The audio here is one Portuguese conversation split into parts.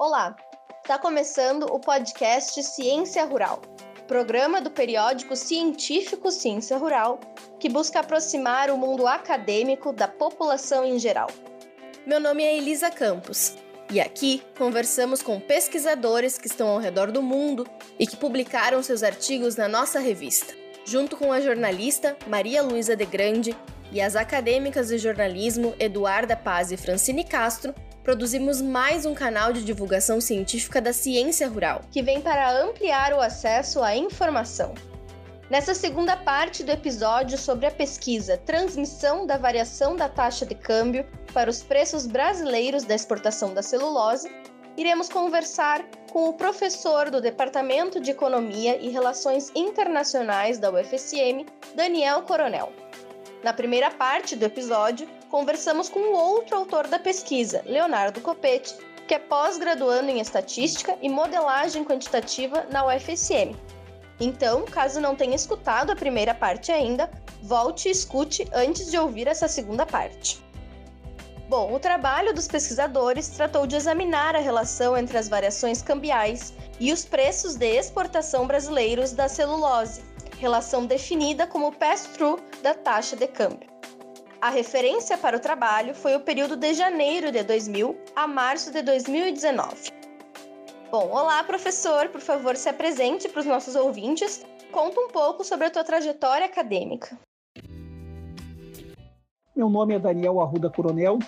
Olá, está começando o podcast Ciência Rural, programa do periódico científico Ciência Rural, que busca aproximar o mundo acadêmico da população em geral. Meu nome é Elisa Campos e aqui conversamos com pesquisadores que estão ao redor do mundo e que publicaram seus artigos na nossa revista, junto com a jornalista Maria Luísa de Grande e as acadêmicas de jornalismo Eduarda Paz e Francine Castro, produzimos mais um canal de divulgação científica da ciência rural, que vem para ampliar o acesso à informação. Nessa segunda parte do episódio sobre a pesquisa Transmissão da variação da taxa de câmbio para os preços brasileiros da exportação da celulose, iremos conversar com o professor do Departamento de Economia e Relações Internacionais da UFSM, Daniel Coronel. Na primeira parte do episódio, conversamos com outro autor da pesquisa, Leonardo Copete, que é pós-graduando em Estatística e Modelagem Quantitativa na UFSM. Então, caso não tenha escutado a primeira parte ainda, volte e escute antes de ouvir essa segunda parte. Bom, o trabalho dos pesquisadores tratou de examinar a relação entre as variações cambiais e os preços de exportação brasileiros da celulose, relação definida como pass-through da taxa de câmbio. A referência para o trabalho foi o período de janeiro de 2000 a março de 2019. Bom, olá professor, por favor se apresente para os nossos ouvintes. Conta um pouco sobre a tua trajetória acadêmica. Meu nome é Daniel Arruda Coronel,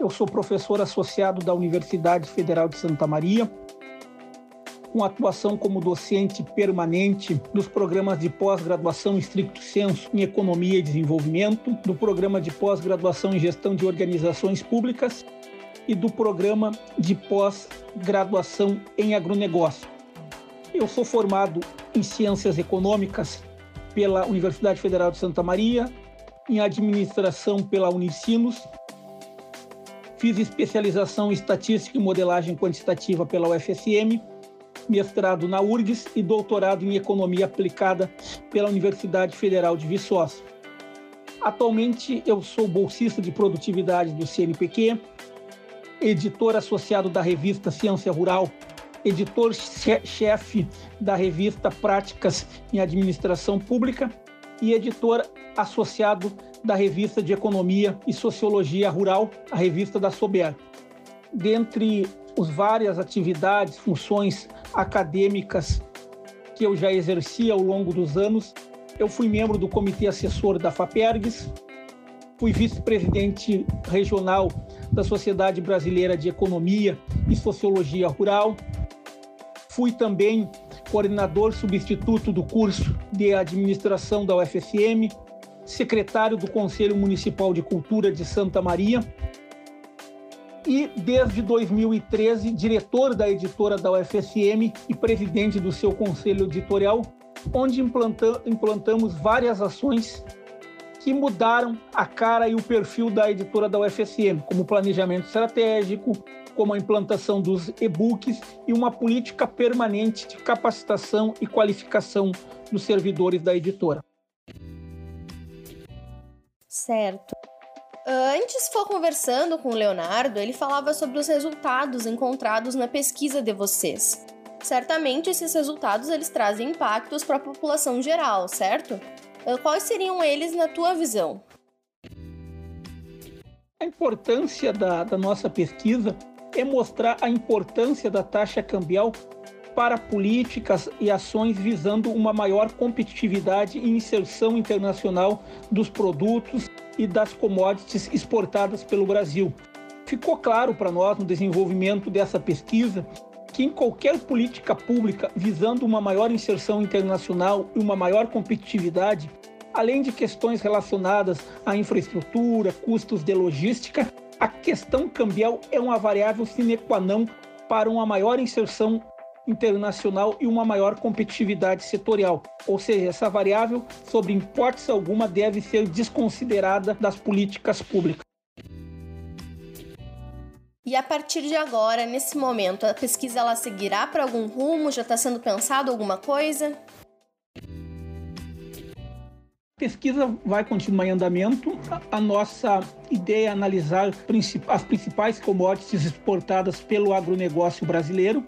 eu sou professor associado da Universidade Federal de Santa Maria, com atuação como docente permanente dos programas de pós-graduação estricto senso em Economia e Desenvolvimento, do programa de pós-graduação em Gestão de Organizações Públicas e do programa de pós-graduação em Agronegócio. Eu sou formado em Ciências Econômicas pela Universidade Federal de Santa Maria, em Administração pela Unicinos, fiz especialização em Estatística e Modelagem Quantitativa pela UFSM mestrado na URGS e doutorado em Economia Aplicada pela Universidade Federal de Viçosa. Atualmente eu sou bolsista de produtividade do CNPq, editor associado da revista Ciência Rural, editor-chefe da revista Práticas em Administração Pública e editor associado da revista de Economia e Sociologia Rural, a revista da Sober. Dentre as várias atividades, funções acadêmicas que eu já exerci ao longo dos anos. Eu fui membro do comitê assessor da FAPERGS, fui vice-presidente regional da Sociedade Brasileira de Economia e Sociologia Rural, fui também coordenador substituto do curso de administração da UFSM, secretário do Conselho Municipal de Cultura de Santa Maria e, desde 2013, diretor da editora da UFSM e presidente do seu conselho editorial, onde implanta implantamos várias ações que mudaram a cara e o perfil da editora da UFSM, como planejamento estratégico, como a implantação dos e-books e uma política permanente de capacitação e qualificação dos servidores da editora. Certo. Antes for conversando com o Leonardo, ele falava sobre os resultados encontrados na pesquisa de vocês. Certamente esses resultados eles trazem impactos para a população geral, certo? Ah, quais seriam eles na tua visão? A importância da, da nossa pesquisa é mostrar a importância da taxa cambial para políticas e ações visando uma maior competitividade e inserção internacional dos produtos e das commodities exportadas pelo Brasil. Ficou claro para nós no desenvolvimento dessa pesquisa que em qualquer política pública visando uma maior inserção internacional e uma maior competitividade, além de questões relacionadas à infraestrutura, custos de logística, a questão cambial é uma variável sine qua non para uma maior inserção internacional e uma maior competitividade setorial. Ou seja, essa variável, sobre hipótese alguma, deve ser desconsiderada das políticas públicas. E a partir de agora, nesse momento, a pesquisa ela seguirá para algum rumo? Já está sendo pensado alguma coisa? A pesquisa vai continuar em andamento. A nossa ideia é analisar as principais commodities exportadas pelo agronegócio brasileiro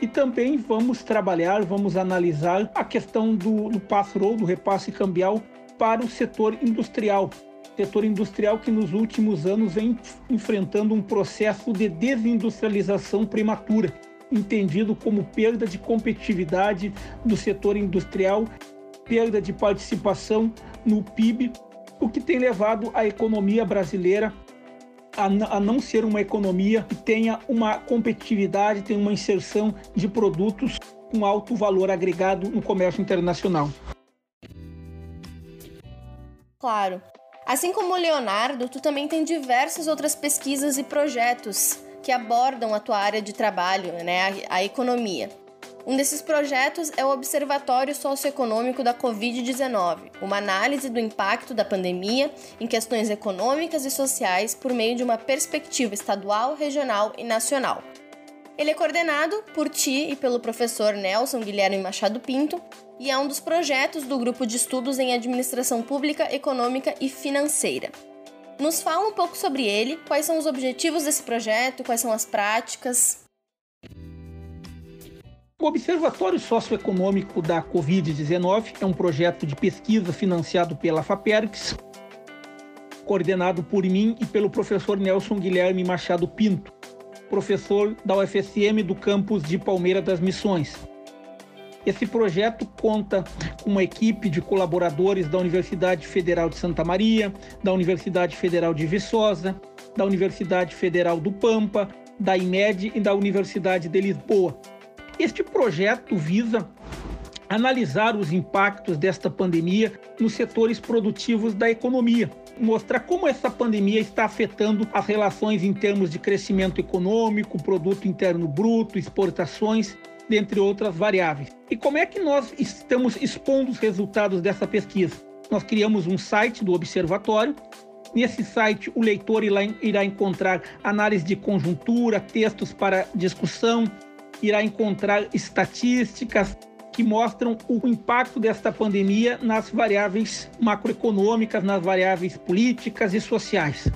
e também vamos trabalhar, vamos analisar a questão do, do pass-through, do repasse cambial para o setor industrial. Setor industrial que nos últimos anos vem enfrentando um processo de desindustrialização prematura, entendido como perda de competitividade do setor industrial, perda de participação no PIB, o que tem levado a economia brasileira a, não ser uma economia que tenha uma competitividade, tenha uma inserção de produtos com alto valor agregado no comércio internacional. Claro. Assim como o Leonardo, tu também tem diversas outras pesquisas e projetos que abordam a tua área de trabalho, né, a, a economia. Um desses projetos é o Observatório Socioeconômico da Covid-19, uma análise do impacto da pandemia em questões econômicas e sociais por meio de uma perspectiva estadual, regional e nacional. Ele é coordenado por ti e pelo professor Nelson Guilherme Machado Pinto e é um dos projetos do Grupo de Estudos em Administração Pública, Econômica e Financeira. Nos fala um pouco sobre ele, quais são os objetivos desse projeto, quais são as práticas. O Observatório Socioeconômico da Covid-19 é um projeto de pesquisa financiado pela FAPERGS, coordenado por mim e pelo professor Nelson Guilherme Machado Pinto, professor da UFSM do campus de Palmeira das Missões. Esse projeto conta com uma equipe de colaboradores da Universidade Federal de Santa Maria, da Universidade Federal de Viçosa, da Universidade Federal do Pampa, da IMED e da Universidade de Lisboa este projeto visa analisar os impactos desta pandemia nos setores produtivos da economia, mostrar como essa pandemia está afetando as relações em termos de crescimento econômico, produto interno bruto, exportações, dentre outras variáveis. E como é que nós estamos expondo os resultados dessa pesquisa? Nós criamos um site do observatório Nesse site, o leitor irá encontrar análise de conjuntura, textos para discussão, irá encontrar estatísticas que mostram o impacto desta pandemia nas variáveis macroeconômicas, nas variáveis políticas e sociais.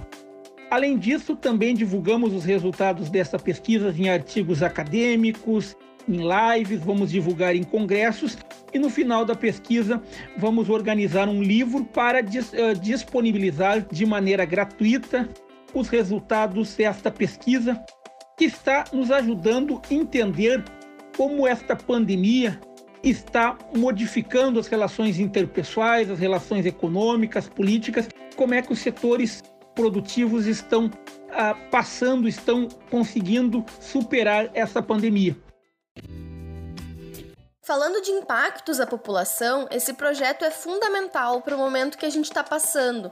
Além disso, também divulgamos os resultados dessa pesquisa em artigos acadêmicos, em lives, vamos divulgar em congressos e no final da pesquisa vamos organizar um livro para eh, disponibilizar de maneira gratuita os resultados desta pesquisa que está nos ajudando a entender como esta pandemia está modificando as relações interpessoais, as relações econômicas, políticas, como é que os setores produtivos estão ah, passando, estão conseguindo superar essa pandemia. Falando de impactos à população, esse projeto é fundamental para o momento que a gente está passando,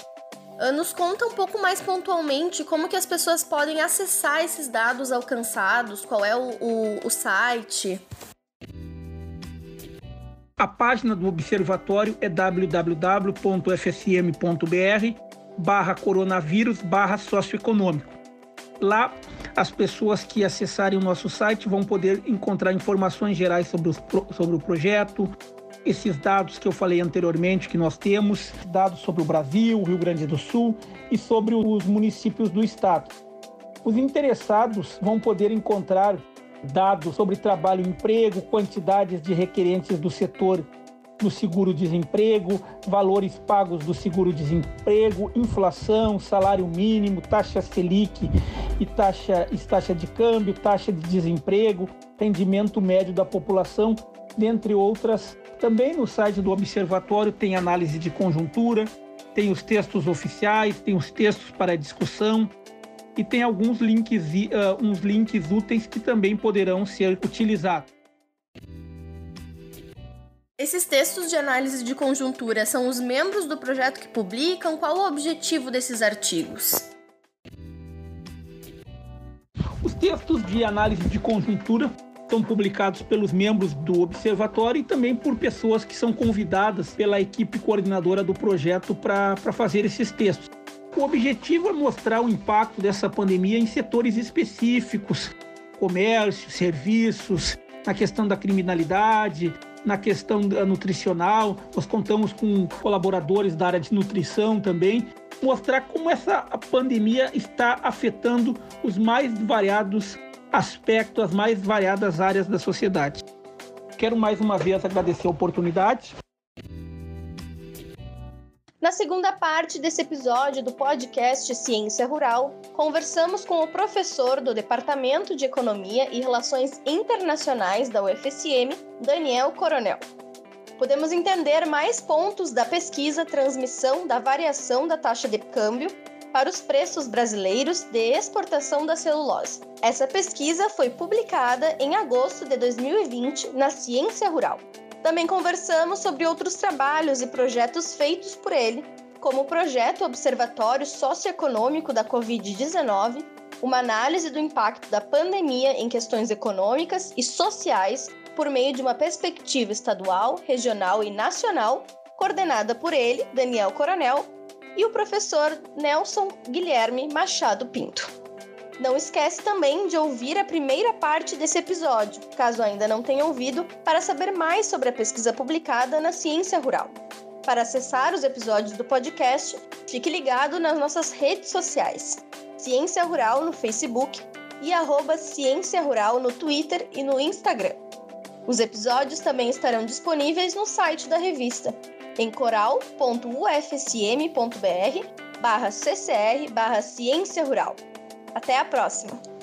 nos conta um pouco mais pontualmente como que as pessoas podem acessar esses dados alcançados, qual é o, o, o site. A página do observatório é www.fsm.br barra coronavírus barra socioeconômico. Lá, as pessoas que acessarem o nosso site vão poder encontrar informações gerais sobre, os, sobre o projeto, esses dados que eu falei anteriormente que nós temos, dados sobre o Brasil, Rio Grande do Sul e sobre os municípios do estado. Os interessados vão poder encontrar dados sobre trabalho e emprego, quantidades de requerentes do setor do seguro-desemprego, valores pagos do seguro-desemprego, inflação, salário mínimo, taxa Selic e taxa, taxa de câmbio, taxa de desemprego, rendimento médio da população, dentre outras também no site do Observatório tem análise de conjuntura, tem os textos oficiais, tem os textos para discussão e tem alguns links, uh, uns links úteis que também poderão ser utilizados. Esses textos de análise de conjuntura são os membros do projeto que publicam? Qual o objetivo desses artigos? Textos de análise de conjuntura são publicados pelos membros do observatório e também por pessoas que são convidadas pela equipe coordenadora do projeto para fazer esses textos. O objetivo é mostrar o impacto dessa pandemia em setores específicos, comércio, serviços, na questão da criminalidade, na questão nutricional, nós contamos com colaboradores da área de nutrição também, mostrar como essa pandemia está afetando os mais variados aspectos, as mais variadas áreas da sociedade. Quero mais uma vez agradecer a oportunidade. Na segunda parte desse episódio do podcast Ciência Rural, conversamos com o professor do Departamento de Economia e Relações Internacionais da UFSM, Daniel Coronel. Podemos entender mais pontos da pesquisa transmissão da variação da taxa de câmbio para os preços brasileiros de exportação da celulose. Essa pesquisa foi publicada em agosto de 2020 na Ciência Rural. Também conversamos sobre outros trabalhos e projetos feitos por ele, como o projeto Observatório Socioeconômico da Covid-19, uma análise do impacto da pandemia em questões econômicas e sociais por meio de uma perspectiva estadual, regional e nacional, coordenada por ele, Daniel Coronel, e o professor Nelson Guilherme Machado Pinto. Não esquece também de ouvir a primeira parte desse episódio, caso ainda não tenha ouvido, para saber mais sobre a pesquisa publicada na Ciência Rural. Para acessar os episódios do podcast, fique ligado nas nossas redes sociais: Ciência Rural no Facebook e arroba Ciência Rural no Twitter e no Instagram. Os episódios também estarão disponíveis no site da revista, em coral.ufsm.br barra ccr barra ciência rural. Até a próxima!